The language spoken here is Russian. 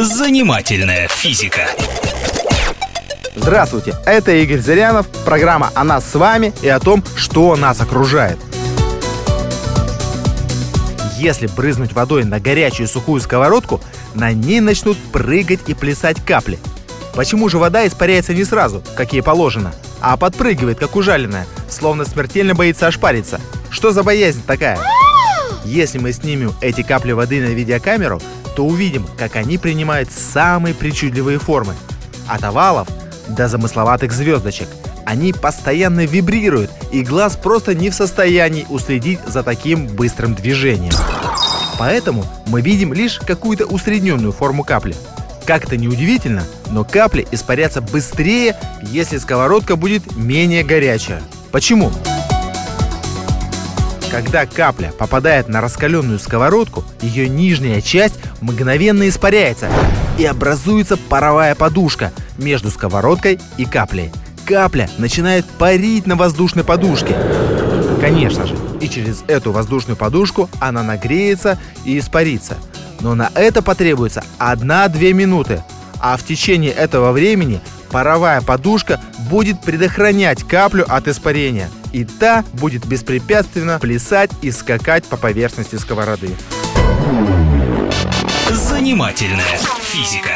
Занимательная физика. Здравствуйте, это Игорь Зырянов, программа о нас с вами и о том, что нас окружает. Если брызнуть водой на горячую сухую сковородку, на ней начнут прыгать и плясать капли. Почему же вода испаряется не сразу, как ей положено, а подпрыгивает, как ужаленная, словно смертельно боится ошпариться? Что за боязнь такая? Если мы снимем эти капли воды на видеокамеру, то увидим, как они принимают самые причудливые формы. От овалов до замысловатых звездочек. Они постоянно вибрируют, и глаз просто не в состоянии уследить за таким быстрым движением. Поэтому мы видим лишь какую-то усредненную форму капли. Как это не удивительно, но капли испарятся быстрее, если сковородка будет менее горячая. Почему? Когда капля попадает на раскаленную сковородку, ее нижняя часть мгновенно испаряется и образуется паровая подушка между сковородкой и каплей. Капля начинает парить на воздушной подушке. Конечно же, и через эту воздушную подушку она нагреется и испарится. Но на это потребуется 1-2 минуты. А в течение этого времени паровая подушка будет предохранять каплю от испарения. И та будет беспрепятственно плясать и скакать по поверхности сковороды. Занимательная физика.